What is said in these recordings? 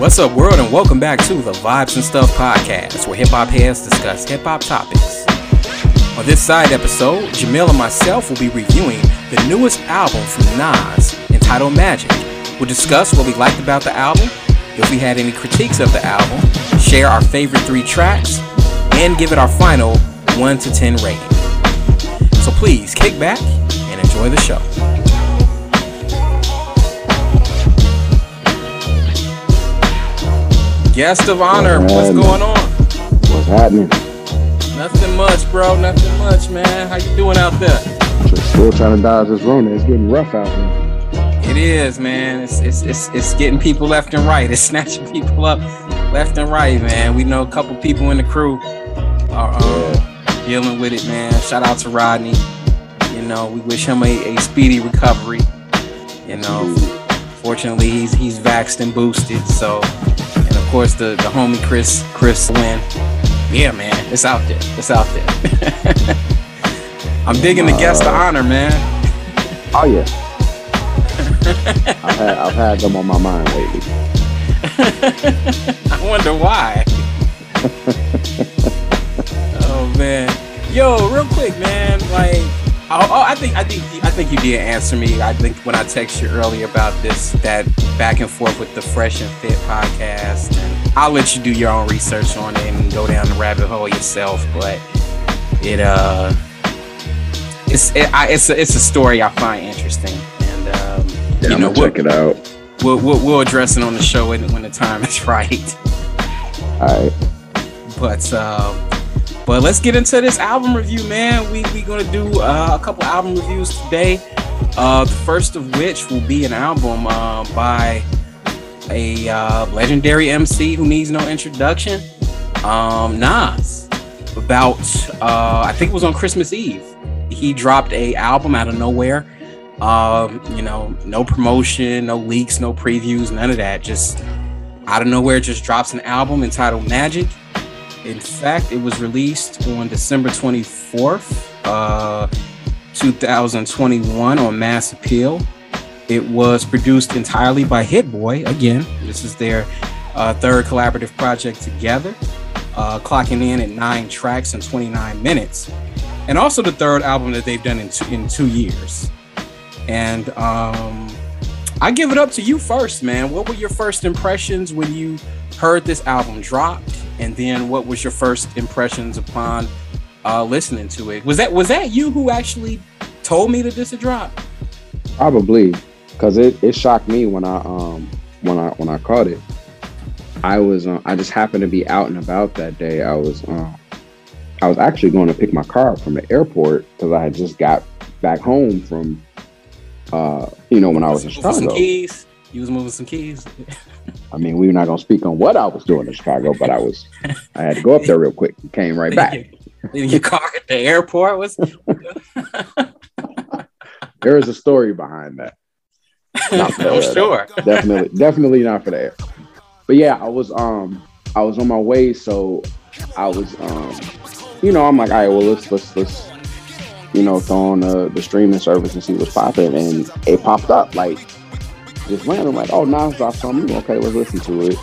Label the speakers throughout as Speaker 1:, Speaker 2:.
Speaker 1: What's up, world, and welcome back to the Vibes and Stuff podcast, where hip hop heads discuss hip hop topics. On this side episode, Jamil and myself will be reviewing the newest album from Nas, entitled Magic. We'll discuss what we liked about the album, if we had any critiques of the album, share our favorite three tracks, and give it our final 1 to 10 rating. So please kick back and enjoy the show. Guest of honor, what's, what's going on?
Speaker 2: What's happening?
Speaker 1: Nothing much, bro. Nothing much, man. How you doing out there?
Speaker 2: Just still trying to dodge this Rona. It's getting rough out here.
Speaker 1: It is, man. It's it's it's, it's getting people left and right. It's snatching people up left and right, man. We know a couple people in the crew are um, dealing with it, man. Shout out to Rodney. You know, we wish him a, a speedy recovery. You know, fortunately he's he's vaxxed and boosted, so course, the, the homie Chris Chris Win. Yeah, man, it's out there. It's out there. I'm digging the guest of honor, man.
Speaker 2: Oh yeah. I've, had, I've had them on my mind lately.
Speaker 1: I wonder why. oh man, yo, real quick, man. Like, Oh, oh, I think I think I think you did answer me. I think when I texted you earlier about this, that back and forth with the Fresh and Fit podcast, and I'll let you do your own research on it and go down the rabbit hole yourself. But it uh, it's it, I, it's a, it's a story I find interesting, and um,
Speaker 2: yeah, you know, check we'll, it out.
Speaker 1: We'll, we'll, we'll address it on the show when, when the time is right.
Speaker 2: All right.
Speaker 1: But uh, but let's get into this album review, man. We we gonna do uh, a couple album reviews today. Uh, the first of which will be an album uh, by a uh, legendary MC who needs no introduction, um, Nas. About uh, I think it was on Christmas Eve. He dropped a album out of nowhere. Um, you know, no promotion, no leaks, no previews, none of that. Just out of nowhere, just drops an album entitled Magic. In fact, it was released on December 24th, uh, 2021 on Mass Appeal. It was produced entirely by Hit Boy. Again, this is their uh, third collaborative project together, uh, clocking in at nine tracks and 29 minutes. And also the third album that they've done in two, in two years. And um, I give it up to you first, man. What were your first impressions when you heard this album dropped? and then what was your first impressions upon uh, listening to it? Was that was that you who actually told me that this had dropped?
Speaker 2: Probably, because it, it shocked me when I um when I when I caught it. I was uh, I just happened to be out and about that day. I was um I was actually going to pick my car up from the airport because I had just got back home from uh you know when I was in Chicago.
Speaker 1: Some keys. You was moving some keys.
Speaker 2: I mean, we are not gonna speak on what I was doing in Chicago, but I was I had to go up there real quick and came right back.
Speaker 1: Leaving your car at the airport was
Speaker 2: there is a story behind that.
Speaker 1: Not for oh, sure.
Speaker 2: Definitely, definitely not for the air. But yeah, I was um I was on my way, so I was um you know, I'm like, all right, well let's let's let's you know, throw on the, the streaming service and see what's popping. And it popped up like just random, like, oh, Nas dropped something. Okay, let's listen to it.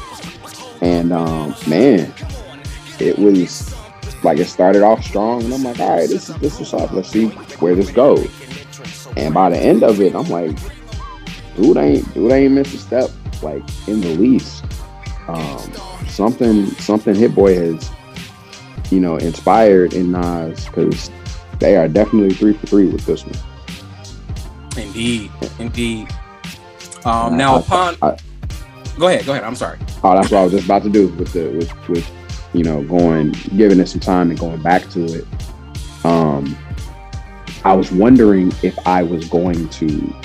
Speaker 2: And um, man, it was like it started off strong, and I'm like, all right, this is this is up. Let's see where this goes. And by the end of it, I'm like, dude ain't dude ain't missed a step like in the least. Um, something something Hit Boy has, you know, inspired in Nas because they are definitely three for three with this one.
Speaker 1: Indeed, indeed. Um, now, I, upon I, go ahead, go ahead. I'm sorry.
Speaker 2: Oh, that's what I was just about to do with the with with you know going giving it some time and going back to it. Um, I was wondering if I was going to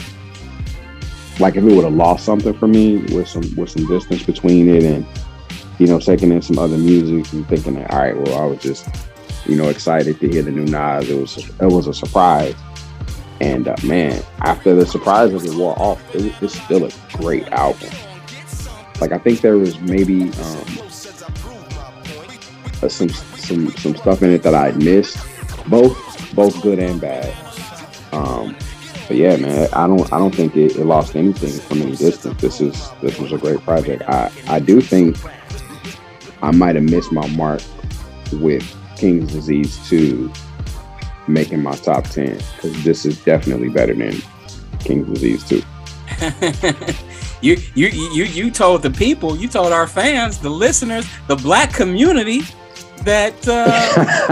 Speaker 2: like if it would have lost something for me with some with some distance between it and you know taking in some other music and thinking that all right, well, I was just you know excited to hear the new Nas. It was it was a surprise. And uh, man, after the surprise of it wore off, it, it's still a great album. Like I think there was maybe um, uh, some some some stuff in it that I missed, both both good and bad. Um, but yeah, man, I don't I don't think it, it lost anything from any distance. This is this was a great project. I I do think I might have missed my mark with King's Disease 2 making my top 10 because this is definitely better than King's Disease 2.
Speaker 1: you you you you told the people, you told our fans, the listeners, the black community that uh,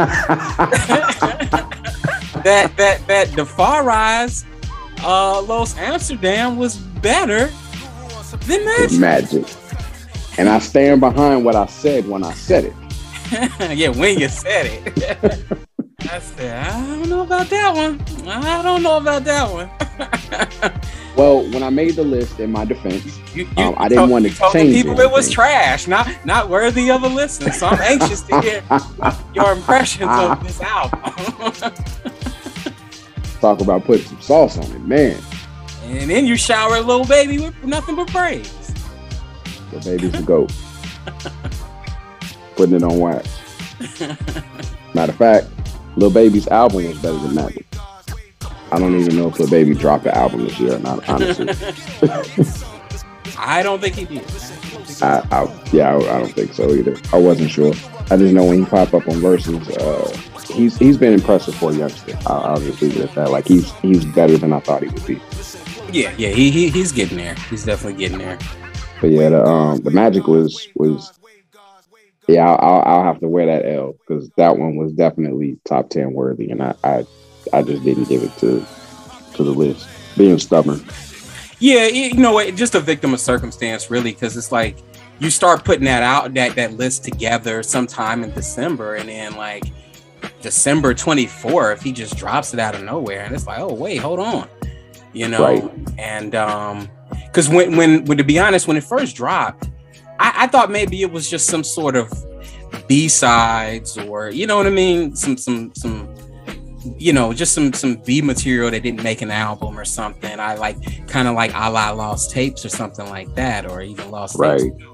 Speaker 1: that that that the Far Rise uh, Los Amsterdam was better than Magic.
Speaker 2: Magic. And I stand behind what I said when I said it.
Speaker 1: yeah, when you said it. I said, I don't know about that one. I don't know about that one.
Speaker 2: well, when I made the list, in my defense,
Speaker 1: you, you,
Speaker 2: um, I didn't
Speaker 1: told,
Speaker 2: want to change
Speaker 1: people
Speaker 2: anything.
Speaker 1: it was trash, not not worthy of a listen. So I'm anxious to hear your impressions of this album.
Speaker 2: Talk about putting some sauce on it, man.
Speaker 1: And then you shower a Lil Baby with nothing but praise.
Speaker 2: The baby's a goat. Putting it on wax. Matter of fact, Lil Baby's album was better than Magic. I don't even know if Lil Baby dropped an album this year or not, honestly.
Speaker 1: I don't think he did.
Speaker 2: I, I, yeah, I, I, don't think so either. I wasn't sure. I just know when he popped up on verses, uh, he's he's been impressive for a youngster. I'll, I'll just leave it at that. Like he's he's better than I thought he would be.
Speaker 1: Yeah, yeah, he, he he's getting there. He's definitely getting there.
Speaker 2: But yeah, the um the magic was was yeah, I'll, I'll have to wear that L because that one was definitely top ten worthy, and I, I I just didn't give it to to the list, being stubborn.
Speaker 1: Yeah, you know what? Just a victim of circumstance, really, because it's like you start putting that out that that list together sometime in December, and then like December twenty fourth, he just drops it out of nowhere, and it's like, oh wait, hold on, you know,
Speaker 2: right.
Speaker 1: and um, because when when when to be honest, when it first dropped I, I thought maybe it was just some sort of B sides or you know what I mean, some some some you know, just some some B material that didn't make an album or something. I like kind of like a la lost tapes or something like that, or even lost
Speaker 2: right.
Speaker 1: Tapes.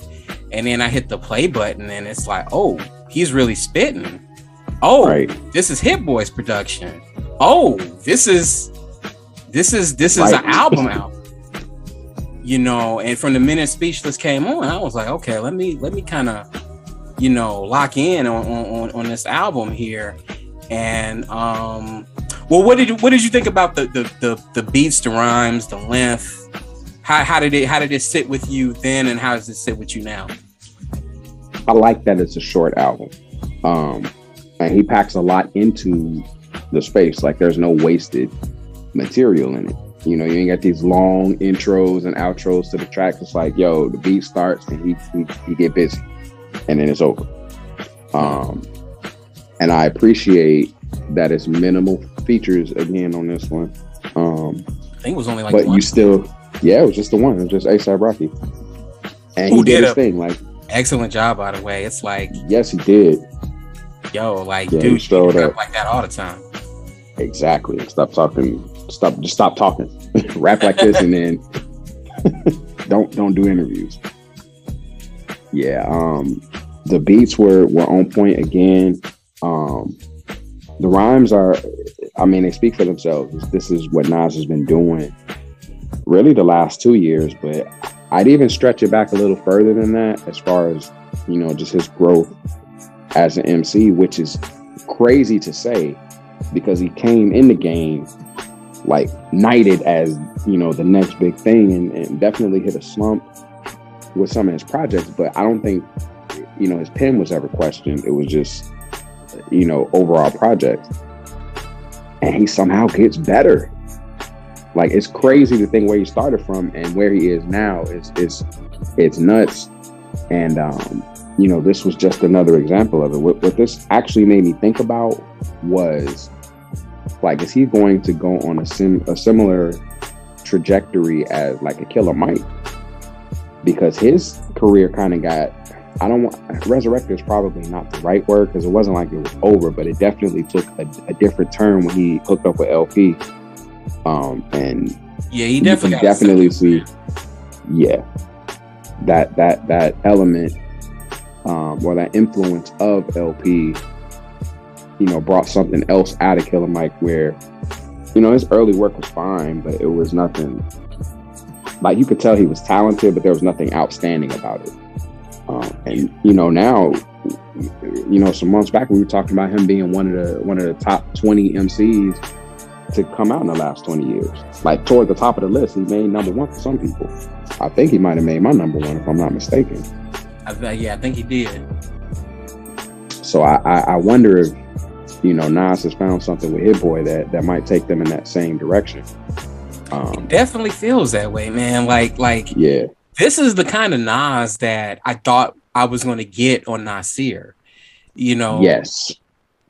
Speaker 1: And then I hit the play button and it's like, oh, he's really spitting. Oh,
Speaker 2: right.
Speaker 1: this is Hit Boy's production. Oh, this is this is this is right. an album album you know and from the minute speechless came on i was like okay let me let me kind of you know lock in on, on on this album here. And um well what did you what did you think about the the the, the beats the rhymes the length? How, how did it how did it sit with you then and how does it sit with you now?
Speaker 2: I like that it's a short album. Um and he packs a lot into the space. Like there's no wasted material in it you know, you ain't got these long intros and outros to the tracks. It's like, yo, the beat starts and he he, he get busy, and then it's over. Um, and I appreciate that it's minimal features again on this one. Um,
Speaker 1: I think it was only like,
Speaker 2: but you still, yeah, it was just the one. It was just ASAP Rocky, and Who he did, did his thing. Like,
Speaker 1: excellent job, by the way. It's like,
Speaker 2: yes, he did.
Speaker 1: Yo, like, yeah, dude, you rap like that all the time.
Speaker 2: Exactly. Stop talking stop just stop talking. Rap like this and then don't don't do interviews. Yeah um the beats were were on point again. Um the rhymes are i mean they speak for themselves. This is what nas has been doing really the last two years but i'd even stretch it back a little further than that as far as you know just his growth as an mc which is crazy to say because he came in the game like knighted as you know the next big thing and, and, definitely hit a slump with some of his projects but i don't think you know his pen was ever questioned. It was just you know overall project. And he somehow gets better. Like it's crazy to think where he started from and where he is now. Is is it's nuts. And um you know this was just another example of it. What, what this actually made me think about was like, is he going to go on a sim a similar trajectory as like a Killer Mike? Because his career kind of got I don't want resurrected is probably not the right word because it wasn't like it was over, but it definitely took a, a different turn when he hooked up with El-P. Um, and
Speaker 1: yeah, he definitely
Speaker 2: definitely see, yeah, that that that element um, or that influence of El-P you know, brought something else out of Killer Mike where you know, his early work was fine, but it was nothing like you could tell he was talented, but there was nothing outstanding about it. Um, and you know, now, you know, some months back we were talking about him being one of the one of the top twenty MCs to come out in the last twenty years. Like toward the top of the list, he made number one for some people. I think he might have made my number one if I'm not mistaken.
Speaker 1: I, yeah, I think he did.
Speaker 2: So I, I, I wonder if you know Nas has found something with Hit Boy that that might take them in that same direction.
Speaker 1: Um, it definitely feels that way, man. Like like
Speaker 2: yeah,
Speaker 1: this is the kind of Nas that I thought I was going to get on Nasir. You know,
Speaker 2: yes,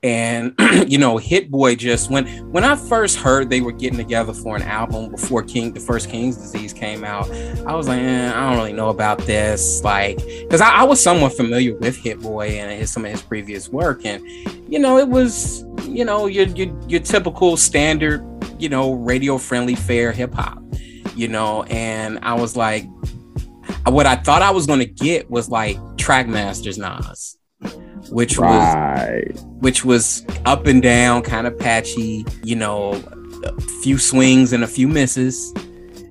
Speaker 1: and you know hit boy just when when i first heard they were getting together for an album before king the first king's disease came out i was like eh, i don't really know about this like because I, I, was somewhat familiar with hit boy and his, some of his previous work. And you know it was you know your your, your typical standard you know radio friendly fair hip-hop you know? And i was like what i thought i was going to get was like trackmasters nas which right. was which was up and down, kind of patchy. You know, a few swings and a few misses.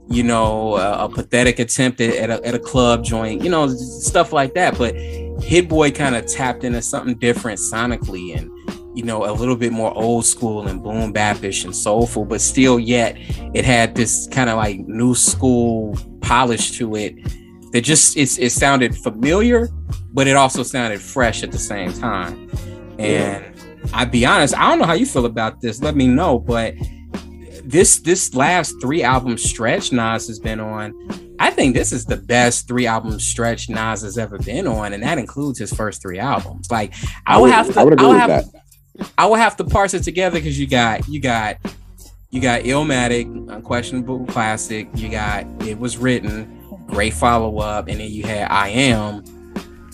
Speaker 1: You know, a, a pathetic attempt at, at, a, at a club joint. You know, stuff like that. But Hit Boy kind of tapped into something different sonically and you know, a little bit more old school and boom bapish and soulful, but still yet it had this kind of like new school polish to it that just it's, it sounded familiar, but it also sounded fresh at the same time. And. I'd be honest, I don't know how you feel about this. Let me know. But this this last three album stretch Nas has been on, I think this is the best three album stretch Nas has ever been on, and that includes his first three albums. Like I, would, have to, I would agree I would with have, that. I would have to parse it together because you got you got you got Illmatic, unquestionable classic. You got it was written, great follow up, and then you had I Am.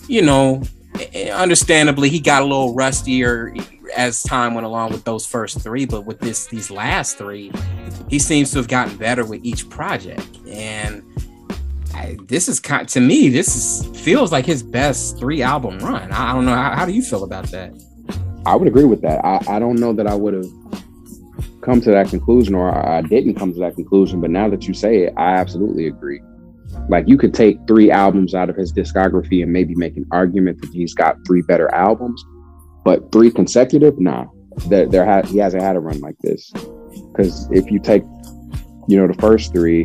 Speaker 1: You know, understandably, he got a little rustier as time went along with those first three, but with this these last three, he seems to have gotten better with each project. And I, this is kind to me, this is feels like his best three album run. I, I don't know. How, how, do you feel about that?
Speaker 2: I would agree with that. I, I don't know that I would have come to that conclusion or I didn't come to that conclusion, but now that you say it, I absolutely agree. Like you could take three albums out of his discography and maybe make an argument that he's got three better albums, but three consecutive, nah. There, there ha- he hasn't had a run like this. Because if you take, you know, the first three,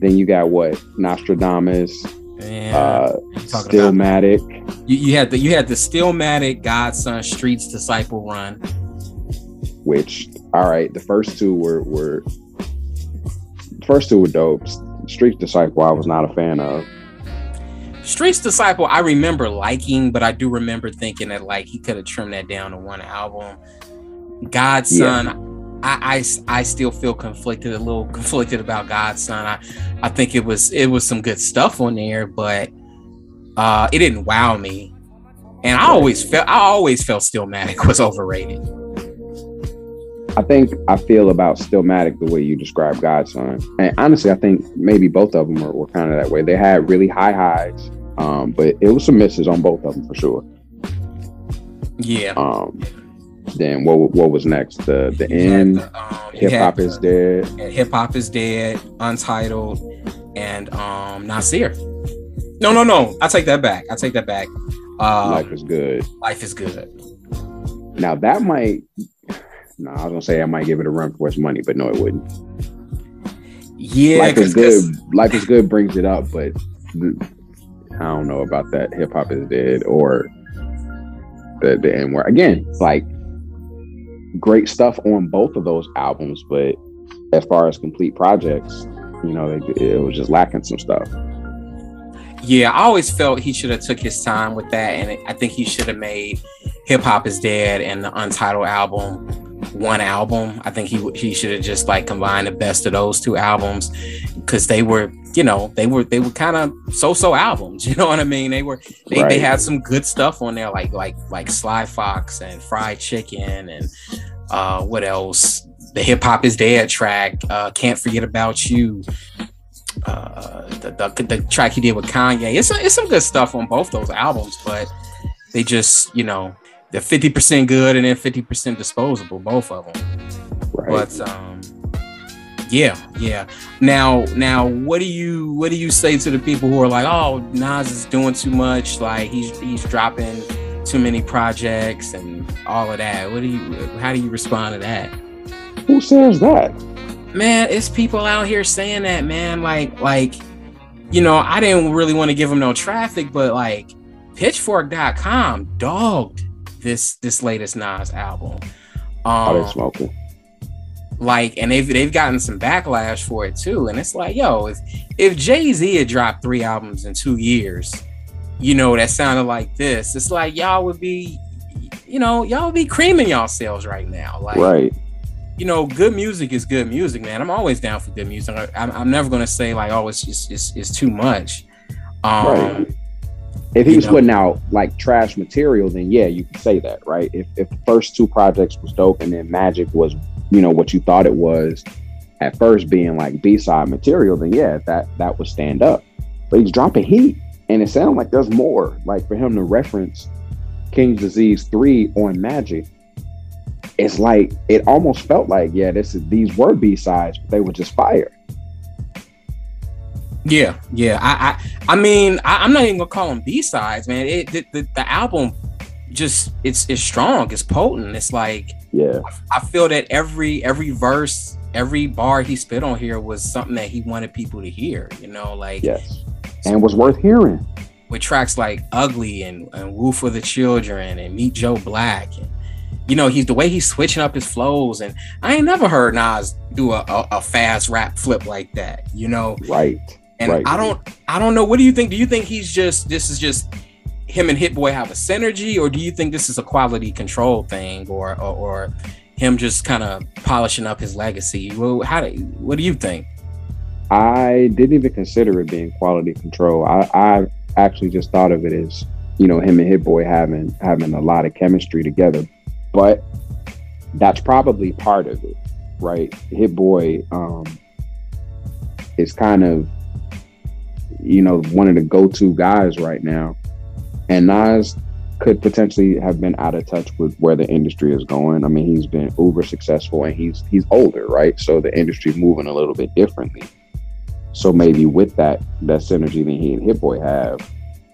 Speaker 2: then you got what Nostradamus, yeah, uh, Stillmatic.
Speaker 1: You, you, had the you had the Stillmatic, Godson, Street's Disciple run.
Speaker 2: Which, all right, the first two were were first two were dope. Street's Disciple, I was not a fan of.
Speaker 1: Street's Disciple, I remember liking, but I do remember thinking that like he could have trimmed that down to one album. God's Son, yeah. I, I I still feel conflicted, a little conflicted about God's Son. I I think it was it was some good stuff on there, but uh it didn't wow me. And I always felt I always felt Stillmatic was overrated.
Speaker 2: I think I feel about Stillmatic the way you describe God's Son. And honestly, I think maybe both of them were, were kind of that way. They had really high highs, um, but it was some misses on both of them for sure.
Speaker 1: Yeah.
Speaker 2: Um, then what what was next? The the you end. Um, hip hop is dead.
Speaker 1: Hip hop is dead. Untitled and um Nasir. No, no, no. I take that back. I take that back.
Speaker 2: Um, life is good.
Speaker 1: Life is good.
Speaker 2: Now that might no, I was gonna say I might give it a run for its money, but no, it wouldn't.
Speaker 1: Yeah,
Speaker 2: life is good. Life is good brings it up, but I don't know about that. Hip hop is dead or the the N word again. Like great stuff on both of those albums, but as far as complete projects, you know, it, it was just lacking some stuff.
Speaker 1: Yeah, I always felt he should have took his time with that, and I think he should have made "Hip Hop Is Dead" and the Untitled album one album. I think he he should have just like combined the best of those two albums because they were, you know, they were they were kind of so-so albums. You know what I mean? They were they, right. they had some good stuff on there, like like like Sly Fox and Fried Chicken and uh, what else? The Hip Hop Is Dead track, uh, Can't Forget About You. Uh, the, the, the track he did with Kanye. It's it's some good stuff on both those albums, but they just you know they're 50% good and then 50% disposable, both of them. Right. But um yeah, yeah. Now, now, what do you what do you say to the people who are like, "Oh, Nas is doing too much. Like he's he's dropping too many projects and all of that." What do you? How do you respond to that?
Speaker 2: Who says that?
Speaker 1: Man, it's people out here saying that, man. Like, like, you know, I didn't really want to give them no traffic, but like, Pitchfork.com dogged this this latest Nas album.
Speaker 2: Um, oh, smoking.
Speaker 1: like and they've they've gotten some backlash for it too. And it's like yo if if jay-z had dropped three albums in two years you know that sounded like this it's like y'all would be you know y'all would be creaming yourselves right now. Like
Speaker 2: right.
Speaker 1: you know good music is good music man. I'm always down for good music. I'm, I'm never gonna say like oh it's just it's, it's too much. Um right.
Speaker 2: If he was know, putting out like trash material then yeah you can say that right? If, if the first two projects was dope and then magic was you know what you thought it was at first being like b-side material then yeah that that would stand up. But he's dropping heat and it sounds like there's more like for him to reference king's disease 3 on magic. It's like it almost felt like yeah this is these were b-sides but they were just fire
Speaker 1: yeah yeah. I i, I mean I, am not even gonna call them b-sides man. It the, the, the album just it's it's strong. It's potent. It's like
Speaker 2: yeah.
Speaker 1: I, feel that every every verse every bar he spit on here was something that he wanted people to hear you know like
Speaker 2: yes. And was worth hearing.
Speaker 1: With tracks like ugly and, and Wu for the children and meet joe black and you know he's the way he's switching up his flows and i ain't never heard nas do a, a, a fast rap flip like that you know?
Speaker 2: Right
Speaker 1: and
Speaker 2: right.
Speaker 1: i don't i don't know what do you think do you think he's just this is just him and Hit Boy have a synergy, or do you think this is a quality control thing, or or, or him just kind of polishing up his legacy? Well, how do what do you think?
Speaker 2: I didn't even consider it being quality control. I, I actually just thought of it as you know him and Hit Boy having having a lot of chemistry together, but that's probably part of it, right? Hit Boy um, is kind of you know one of the go-to guys right now and Nas could potentially have been out of touch with where the industry is going. I mean, he's been uber successful and he's he's older, right? So the industry's moving a little bit differently. So maybe with that that synergy that he and Hit Boy have,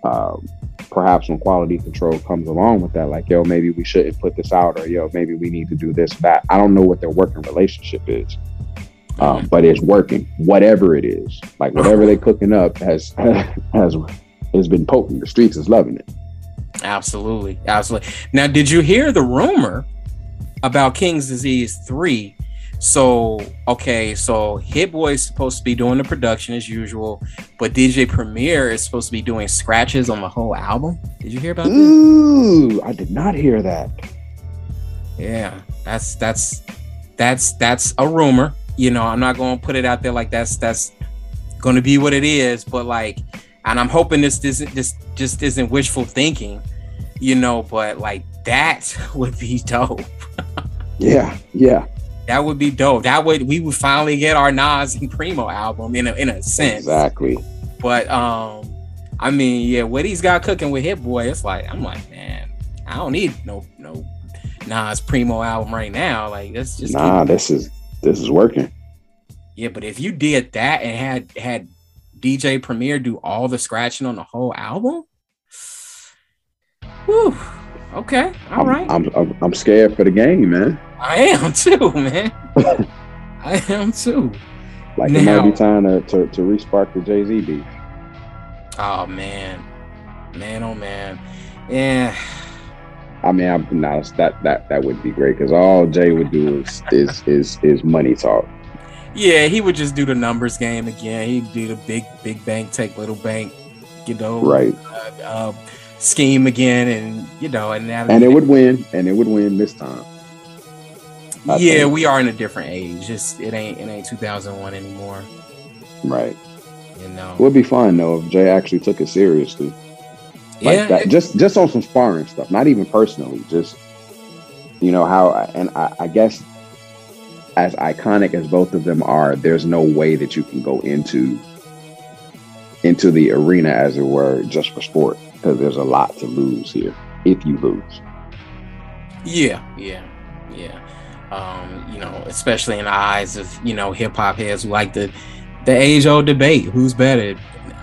Speaker 2: um, perhaps when quality control comes along with that, like yo, maybe we shouldn't put this out, or yo, maybe we need to do this. That I don't know what their working relationship is, um, but it's working. Whatever it is, like whatever they're cooking up has has has been potent. The streets is loving it.
Speaker 1: Absolutely, absolutely. Now, did you hear the rumor about King's Disease three? So, okay, so Hit Boy is supposed to be doing the production as usual, but DJ Premier is supposed to be doing scratches on the whole album. Did you hear about that?
Speaker 2: Ooh, that? I did not hear that.
Speaker 1: Yeah, that's that's that's that's a rumor. You know, I'm not going to put it out there like that's that's going to be what it is, but like and I'm hoping this isn't this just isn't wishful thinking, you know. But like that would be dope.
Speaker 2: yeah, yeah,
Speaker 1: that would be dope. That would we would finally get our Nas and Primo album in a in a sense.
Speaker 2: Exactly.
Speaker 1: But um, I mean, yeah, what he's got cooking with Hit Boy, it's like I'm like, man, I don't need no no Nas Primo album right now. Like that's just
Speaker 2: nah. This is this is working.
Speaker 1: Yeah, but if you did that and had had DJ Premier do all the scratching on the whole album. Whew. Okay. all
Speaker 2: I'm,
Speaker 1: right.
Speaker 2: I'm, I'm, I'm scared for the game, man.
Speaker 1: I am too, man. I am too.
Speaker 2: Like now, it might be time to, to, to respark the Jay Z beat.
Speaker 1: Oh man, man, oh man, yeah.
Speaker 2: I mean, I'm not that that that would be great because all Jay would do is is is is money talk.
Speaker 1: Yeah, he would just do the numbers game again. He'd do the big big bank take little bank, you know,
Speaker 2: right
Speaker 1: uh, uh, scheme again, and you know, and
Speaker 2: now and it would win, and it would win this time.
Speaker 1: I yeah, think. we are in a different age. Just it ain't it ain't 2001 anymore.
Speaker 2: Right.
Speaker 1: You know,
Speaker 2: it would be fun though if Jay actually took it seriously. Like yeah, that, just just on some sparring stuff, not even personally, just you know how. And I, I guess as iconic as both of them are, there's no way that you can go into into the arena, as it were, just for sport, because there's a lot to lose here if you lose.
Speaker 1: Yeah, yeah, yeah. Um, you know, especially in the eyes of you know hip hop heads who like the the age old debate who's better,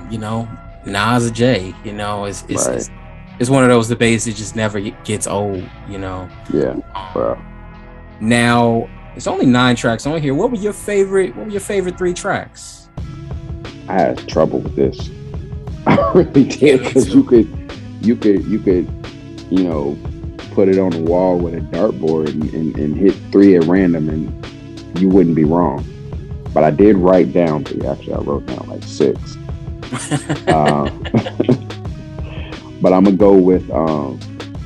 Speaker 1: you know, Nas J. You know, it's it's, right. it's it's one of those debates that just never gets old. You know.
Speaker 2: Yeah, um, bro.
Speaker 1: Now it's only nine tracks on here. What were your favorite? What were your favorite three tracks?
Speaker 2: I had trouble with this. I really did because you could, you could, you could, you know, put it on the wall with a dartboard and, and, and hit three at random, and you wouldn't be wrong. But I did write down three. Actually, I wrote down like six. Uh, but I'm gonna go with um,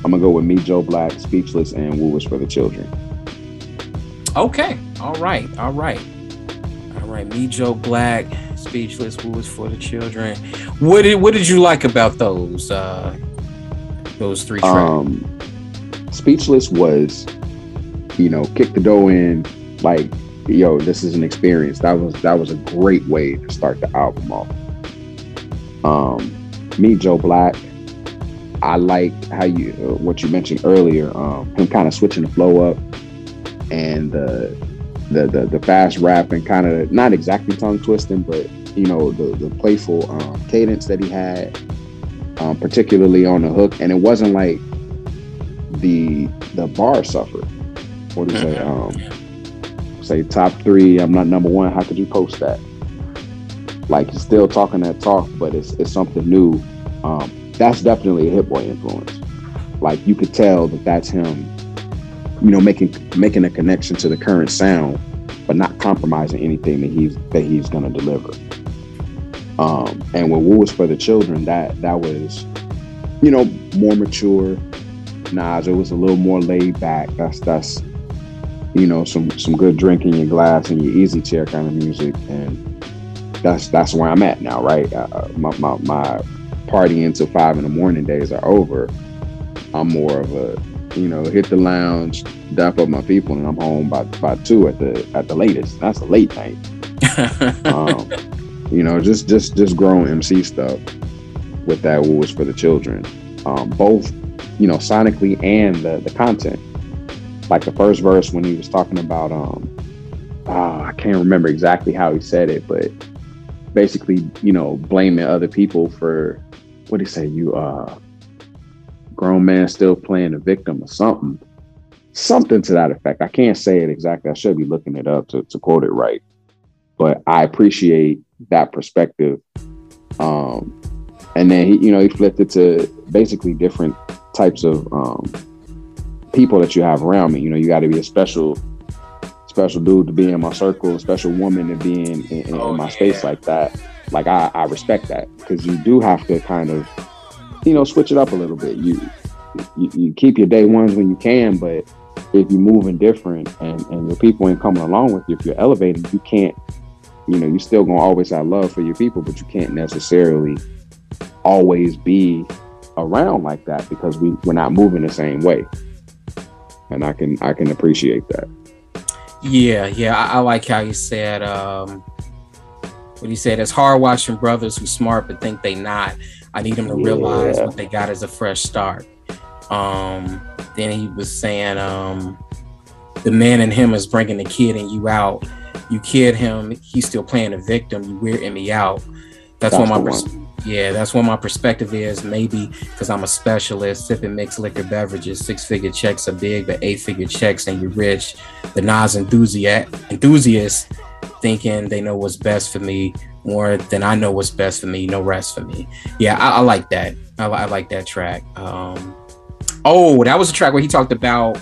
Speaker 2: I'm gonna go with Meet Joe Black, Speechless, and Wu is for the Children.
Speaker 1: Okay, all right, all right, all right. Meet Joe Black, Speechless, Wu is for the Children. What did what did you like about those uh, those three tracks? Um,
Speaker 2: Speechless was, you know, kick the dough in, like, yo, this is an experience. That was that was a great way to start the album off. Um, Meet Joe Black. I like how you uh, what you mentioned earlier, um, him kind of switching the flow up and the the the, the fast rap and kind of not exactly tongue twisting, but you know the the playful um, cadence that he had, um, particularly on the hook, and it wasn't like the the bar suffered. What do you say? Um, say top three. I'm not number one. How could you post that? Like he's still talking that talk, but it's it's something new. Um, that's definitely a Hit Boy influence. Like you could tell that that's him. You know, making making a connection to the current sound, but not compromising anything that he's that he's gonna deliver. Um, and when Wu was for the children, that that was, you know, more mature, Nas. It was a little more laid back. That's that's you know some some good drink in your glass and your easy chair kind of music, and that's that's where I'm at now. Right, uh, uh my, my my party until five in the morning days are over. I'm more of a you know hit the lounge, dap up my people, and I'm home by by two at the at the latest. That's a late night. um, you know, just just just growing MC stuff with that was for the children. Um, both you know, sonically and the, the content. Like the first verse when he was talking about, um, oh, I can't remember exactly how he said it, but basically, you know, blaming other people for what do you say? You uh, grown man still playing a victim or something, something to that effect. I can't say it exactly. I should be looking it up to, to quote it right, but I appreciate that perspective. Um, and then he, you know, he flipped it to basically different types of um, people that you have around me. You know, you got to be a special, special dude to be in my circle, a special woman to be in, in, in oh, my yeah. space like that. Like I, I respect that because you do have to kind of, you know, switch it up a little bit. You, you, you keep your day ones when you can, but if you're moving different and, and your people ain't coming along with you, if you're elevated, you can't, you know, you still gonna always have love for your people, but you can't necessarily always be around like that because we we're not moving the same way and i can i can appreciate that
Speaker 1: yeah yeah i, I like how you said um what he said it's hard watching brothers who smart but think they not. I need them to yeah. realize what they got is a fresh start. Um then he was saying um the man in him is bringing the kid in you out. You kid him he's still playing the victim. You weirding me out. That's, that's what my pers- yeah, that's what my perspective is. Maybe because I'm a specialist, sipping mixed liquor beverages, six figure checks are big, but eight figure checks and you're rich. The Nas enthusiast, enthusiasts thinking they know what's best for me more than I know what's best for me. No rest for me. Yeah, I, I like that. I, I, like that track. Um, oh, that was a track where he talked about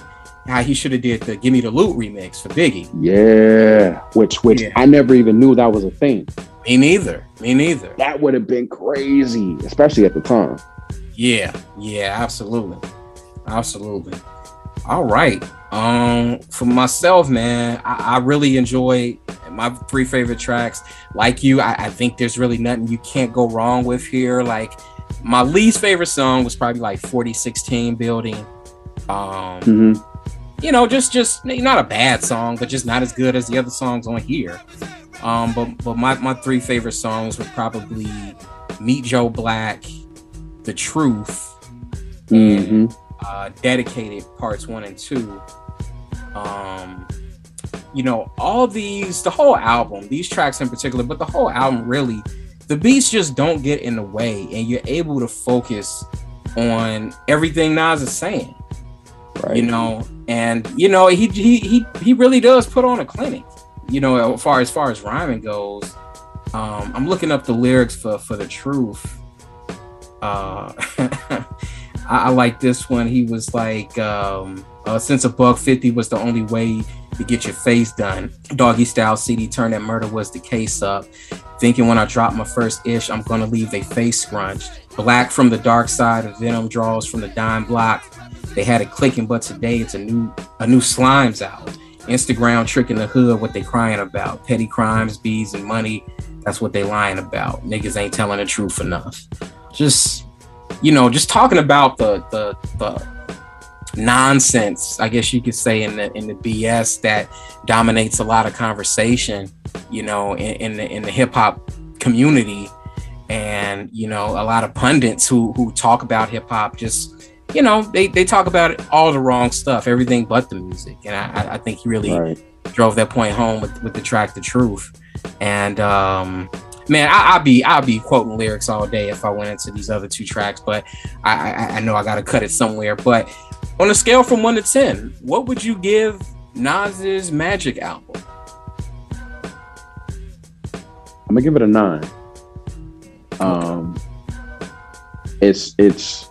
Speaker 1: how he should have did the "Give Me the Loot" remix for Biggie.
Speaker 2: Yeah, which which yeah. I never even knew that was a thing.
Speaker 1: Me neither. Me neither.
Speaker 2: That would have been crazy, especially at the time.
Speaker 1: Yeah, yeah, absolutely. Absolutely. All right. Um, for myself, man, I, I really enjoy my three favorite tracks. Like you, I, I think there's really nothing you can't go wrong with here. Like my least favorite song was probably like 4016 building. Um mm-hmm. you know, just just not a bad song, but just not as good as the other songs on here. Um, but but my, my three favorite songs would probably Meet Joe Black, The Truth, mm-hmm. and, uh, dedicated parts one and two. Um, you know, all these, the whole album, these tracks in particular, but the whole album really, the beats just don't get in the way, and you're able to focus on everything Nas is saying. Right. You know, and you know he he he he really does put on a clinic. You know, as far as far as rhyming goes, um, I'm looking up the lyrics for for the truth. Uh, I, I, like this one. He was like, um, uh, since a buck fifty was the only way to get your face done. Doggy style CD turn that murder was the case up. Thinking when I drop my first ish, I'm gonna leave a face scrunched. Black from the dark side of Venom draws from the dime block. They had it clicking, but today it's a new a new slimes out. Instagram tricking the hood, what they crying about. Petty crimes, bees, and money. That's what they lying about. Niggas ain't telling the truth enough. Just you know, just talking about the the the nonsense, I guess you could say, in the in the BS that dominates a lot of conversation, you know, in, in the in the hip hop community. And, you know, a lot of pundits who who talk about hip hop just you know, they, they talk about all the wrong stuff, everything but the music. And I, I think he really right. drove that point home with, with the track The Truth. And um, man, I, will be I'll be quoting lyrics all day if I went into these other two tracks, but I, I, I know I gotta cut it somewhere. But on a scale from one to ten, what would you give Nas's Magic album?
Speaker 2: I'm gonna give it a nine. Um, it's it's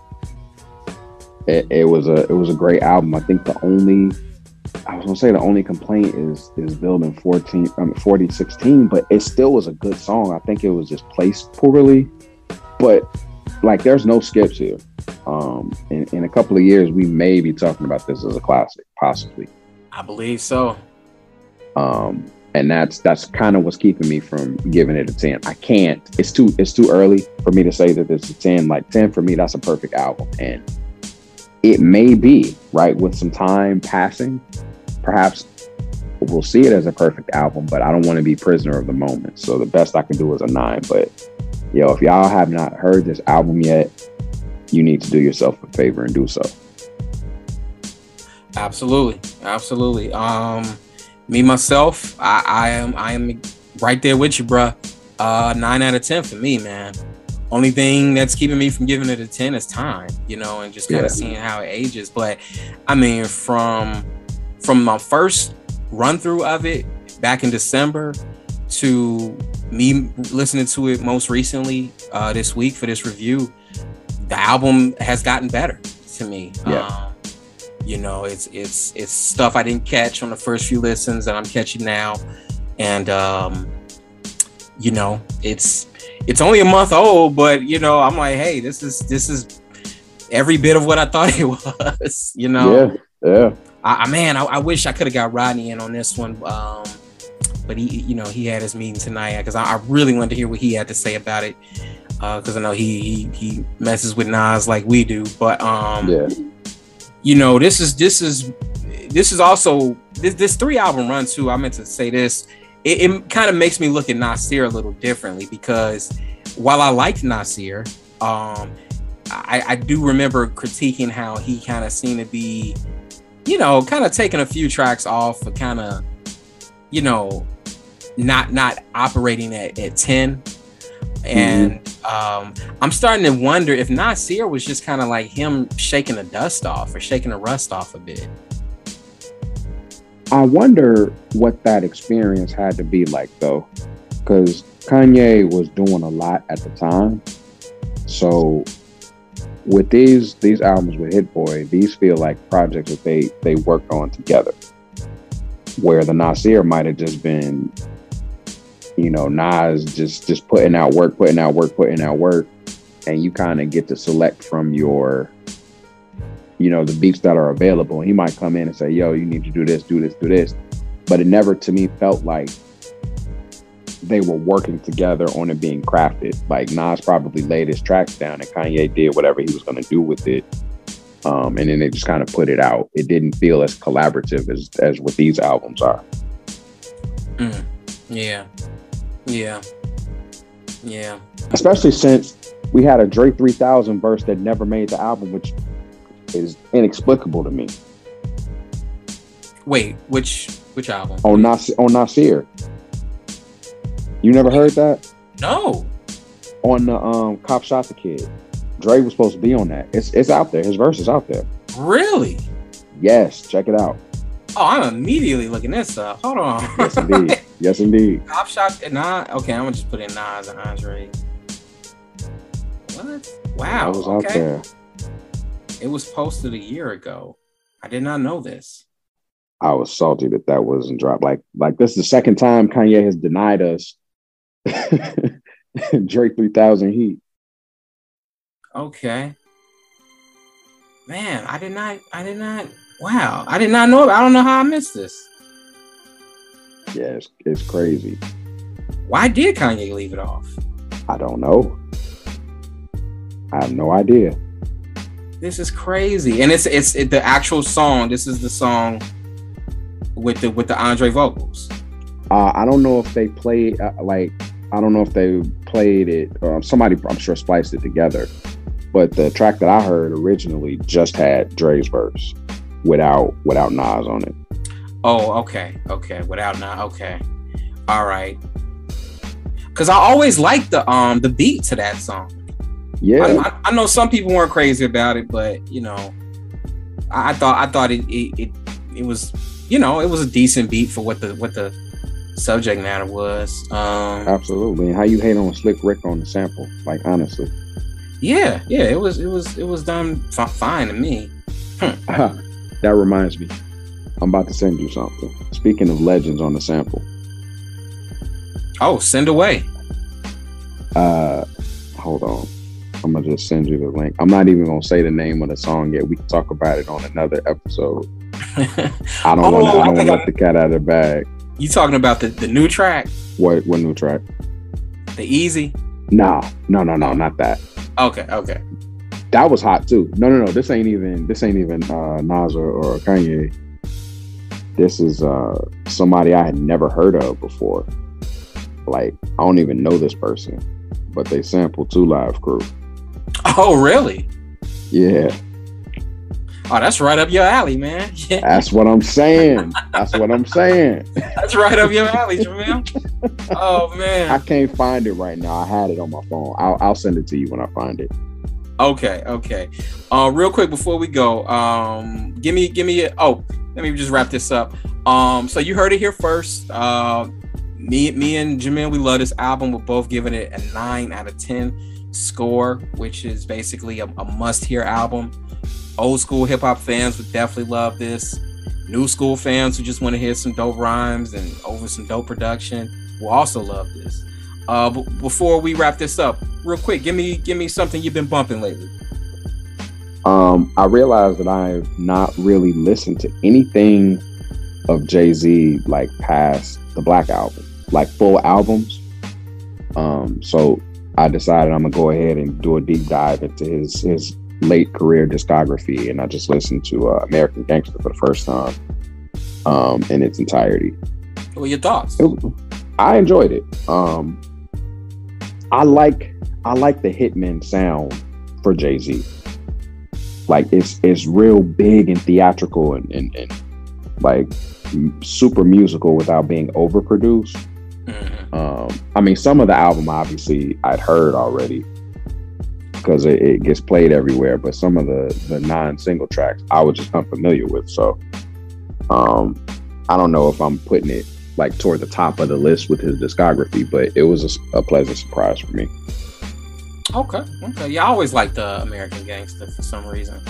Speaker 2: it, it, was a it was a great album. I think the only I was gonna say the only complaint is is building 14 I mean 4016, but it still was a good song. I think it was just placed poorly. But like there's no skips here. Um in, in a couple of years we may be talking about this as a classic, possibly.
Speaker 1: I believe so.
Speaker 2: Um and that's that's kind of what's keeping me from giving it a 10 i can't it's too it's too early for me to say that it's a 10 like 10 for me that's a perfect album and it may be right with some time passing perhaps we'll see it as a perfect album but i don't want to be prisoner of the moment. So the best i can do is a nine but yo if y'all have not heard this album yet you need to do yourself a favor and do so.
Speaker 1: Absolutely absolutely. Um me myself i i am i am right there with you bruh. Uh nine out of ten for me man only thing that's keeping me from giving it a 10 is time you know and just kind of yeah. seeing how it ages but i mean from from my first run through of it back in december to me listening to it most recently uh, this week for this review the album has gotten better to me yeah. Um, you know it's it's it's stuff i didn't catch on the first few listens that i'm catching now and um you know it's it's only a month old, but you know, I'm like, hey, this is this is every bit of what I thought it was. You know,
Speaker 2: yeah, yeah.
Speaker 1: I, man, I, I wish I could have got Rodney in on this one, um, but he, you know, he had his meeting tonight because I, I, really wanted to hear what he had to say about it because uh, I know he, he he messes with Nas like we do, but um, yeah. you know, this is this is this is also this this three album run too. I meant to say this it, it kind of makes me look at Nasir a little differently because while I liked Nasir, um, I, I do remember critiquing how he kind of seemed to be, you know, kind of taking a few tracks off, for kind of, you know, not not operating at, at 10 and mm-hmm. um, I'm starting to wonder if Nasir was just kind of like him shaking the dust off or shaking the rust off a bit.
Speaker 2: I wonder what that experience had to be like though, because Kanye was doing a lot at the time. So with these these albums with Hit Boy, these feel like projects that they they worked on together. Where the Nasir might have just been, you know, Nas just just putting out work, putting out work, putting out work, and you kind of get to select from your you know, the beats that are available. He might come in and say, yo, you need to do this, do this, do this. But it never to me felt like they were working together on it being crafted. Like Nas probably laid his tracks down and Kanye did whatever he was going to do with it. Um, and then they just kind of put it out. It didn't feel as collaborative as, as what these albums are.
Speaker 1: Mm. Yeah. Yeah. Yeah.
Speaker 2: Especially since we had a Dre 3000 verse that never made the album, which is inexplicable to me.
Speaker 1: Wait, which which album?
Speaker 2: On Nas on Nasir. You never heard that?
Speaker 1: No.
Speaker 2: On the um Cop Shot the Kid. Dre was supposed to be on that. It's it's out there. His verse is out there.
Speaker 1: Really?
Speaker 2: Yes, check it out.
Speaker 1: Oh, I'm immediately looking this up. Hold on.
Speaker 2: Yes, indeed. yes, indeed.
Speaker 1: Cop Shot nah. Okay, I'm gonna just put in Nas and Andre. What? Wow.
Speaker 2: That was
Speaker 1: okay.
Speaker 2: out there.
Speaker 1: It was posted a year ago. I did not know this.
Speaker 2: I was salty that that wasn't dropped. Like, like this is the second time Kanye has denied us Dre 3000 Heat.
Speaker 1: Okay. Man, I did not. I did not. Wow, I did not know. I don't know how I missed this.
Speaker 2: Yeah, it's, it's crazy.
Speaker 1: Why did Kanye leave it off?
Speaker 2: I don't know. I have no idea.
Speaker 1: This is crazy, and it's it's it, the actual song. This is the song with the with the Andre vocals.
Speaker 2: Uh, I don't know if they played uh, like I don't know if they played it or somebody I'm sure spliced it together. But the track that I heard originally just had Dre's verse without without Nas on it.
Speaker 1: Oh, okay, okay, without Nas. Okay, all right. Because I always liked the um the beat to that song.
Speaker 2: Yeah,
Speaker 1: I, I, I know some people weren't crazy about it, but you know, I, I thought I thought it, it it it was you know it was a decent beat for what the what the subject matter was. Um,
Speaker 2: absolutely. And how you hate on Slick Rick on the sample? Like honestly.
Speaker 1: Yeah, yeah, it was it was it was done f- fine to me.
Speaker 2: Hmm. that reminds me, I'm about to send you something. Speaking of legends on the sample.
Speaker 1: Oh, send away.
Speaker 2: Uh, hold on. I'm gonna just send you the link. I'm not even gonna say the name of the song yet. We can talk about it on another episode. I don't
Speaker 1: Oh,
Speaker 2: want to. I don't want
Speaker 1: I-
Speaker 2: the cat out of the bag.
Speaker 1: you talking about the the new track,
Speaker 2: What? What new track?
Speaker 1: the Easy?
Speaker 2: No, no, no, no, not that.
Speaker 1: Okay, okay.
Speaker 2: That was hot too. No, no, no. This ain't even. This ain't even uh, Nas or, or Kanye. This is uh, somebody I had never heard of before. Like I don't even know this person, but they sampled Two Live Crew.
Speaker 1: Oh, really?
Speaker 2: Yeah,
Speaker 1: Oh, that's right up your alley, man. Yeah,
Speaker 2: that's what I'm saying. That's what I'm saying.
Speaker 1: that's right up your alley, Jamil. Oh man.
Speaker 2: I can't find it right now. I had it on my phone. I'll, I'll send it to you when I find it.
Speaker 1: Okay, okay. Uh, real quick before we go, um, give me, give me. A, oh, let me just wrap this up. Um, so you heard it here first. Uh, me, me and Jamil, we love this album. We're both giving it a nine out of ten score, which is basically a, a must-hear album. Old school hip hop fans would definitely love this. New school fans who just want to hear some dope rhymes and over some dope production will also love this. Uh, before we wrap this up, real quick, give me give me something you've been bumping lately.
Speaker 2: Um, I realized that I've not really listened to anything of Jay Z like past the Black album, like full albums. Um, so I decided I'm gonna go ahead and do a deep dive into his his late career discography, and I just listened to uh, American Gangster for the first time um, in its entirety.
Speaker 1: What are your thoughts?
Speaker 2: It- I enjoyed it. Um, I like I like the Hitman sound for Jay Z. Like it's it's real big and theatrical and, and, and like super musical without being overproduced.
Speaker 1: Mhm.
Speaker 2: Um, I mean, some of the album obviously I'd heard already because it, it gets played everywhere, but some of the the non single tracks I was just unfamiliar with. So, um, I don't know if I'm putting it like toward the top of the list with his discography, but it was a pleasant surprise for me.
Speaker 1: Okay, okay. Yeah, I always like the American Gangster for some reason.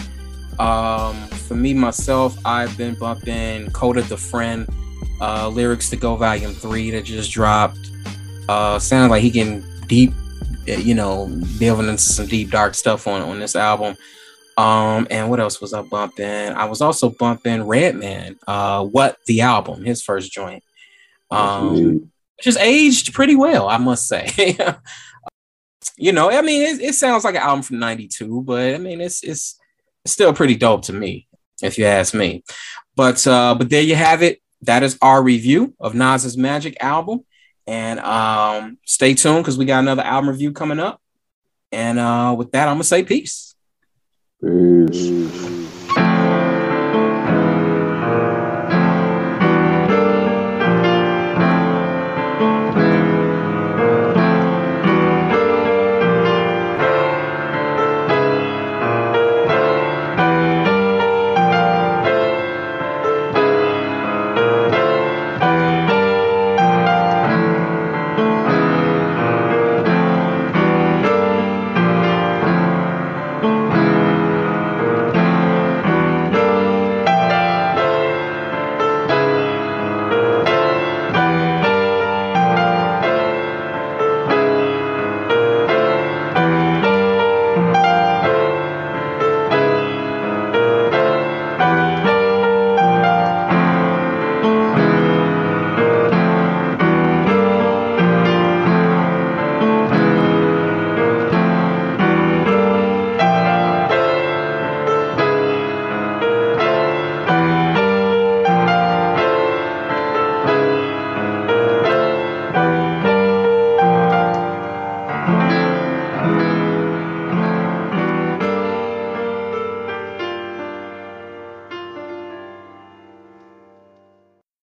Speaker 1: Um, for me myself, I've been bumping Kota the Friend, uh, lyrics to go volume three that just dropped. Uh, sounds like he can deep, uh, you know, delving into some deep dark stuff on on this album. Um, and what else was I bumping? I was also bumping Redman, uh, Whut Thee Album, his first joint. Um, which is aged pretty well, I must say. you know, I mean, it, it sounds like an album from '92, but I mean, it's it's it's still pretty dope to me, if you ask me. But uh, but there you have it. That is our review of Nas's Magic album, and um, stay tuned because we got another album review coming up. And uh, with that, I'm gonna say peace.
Speaker 2: Peace.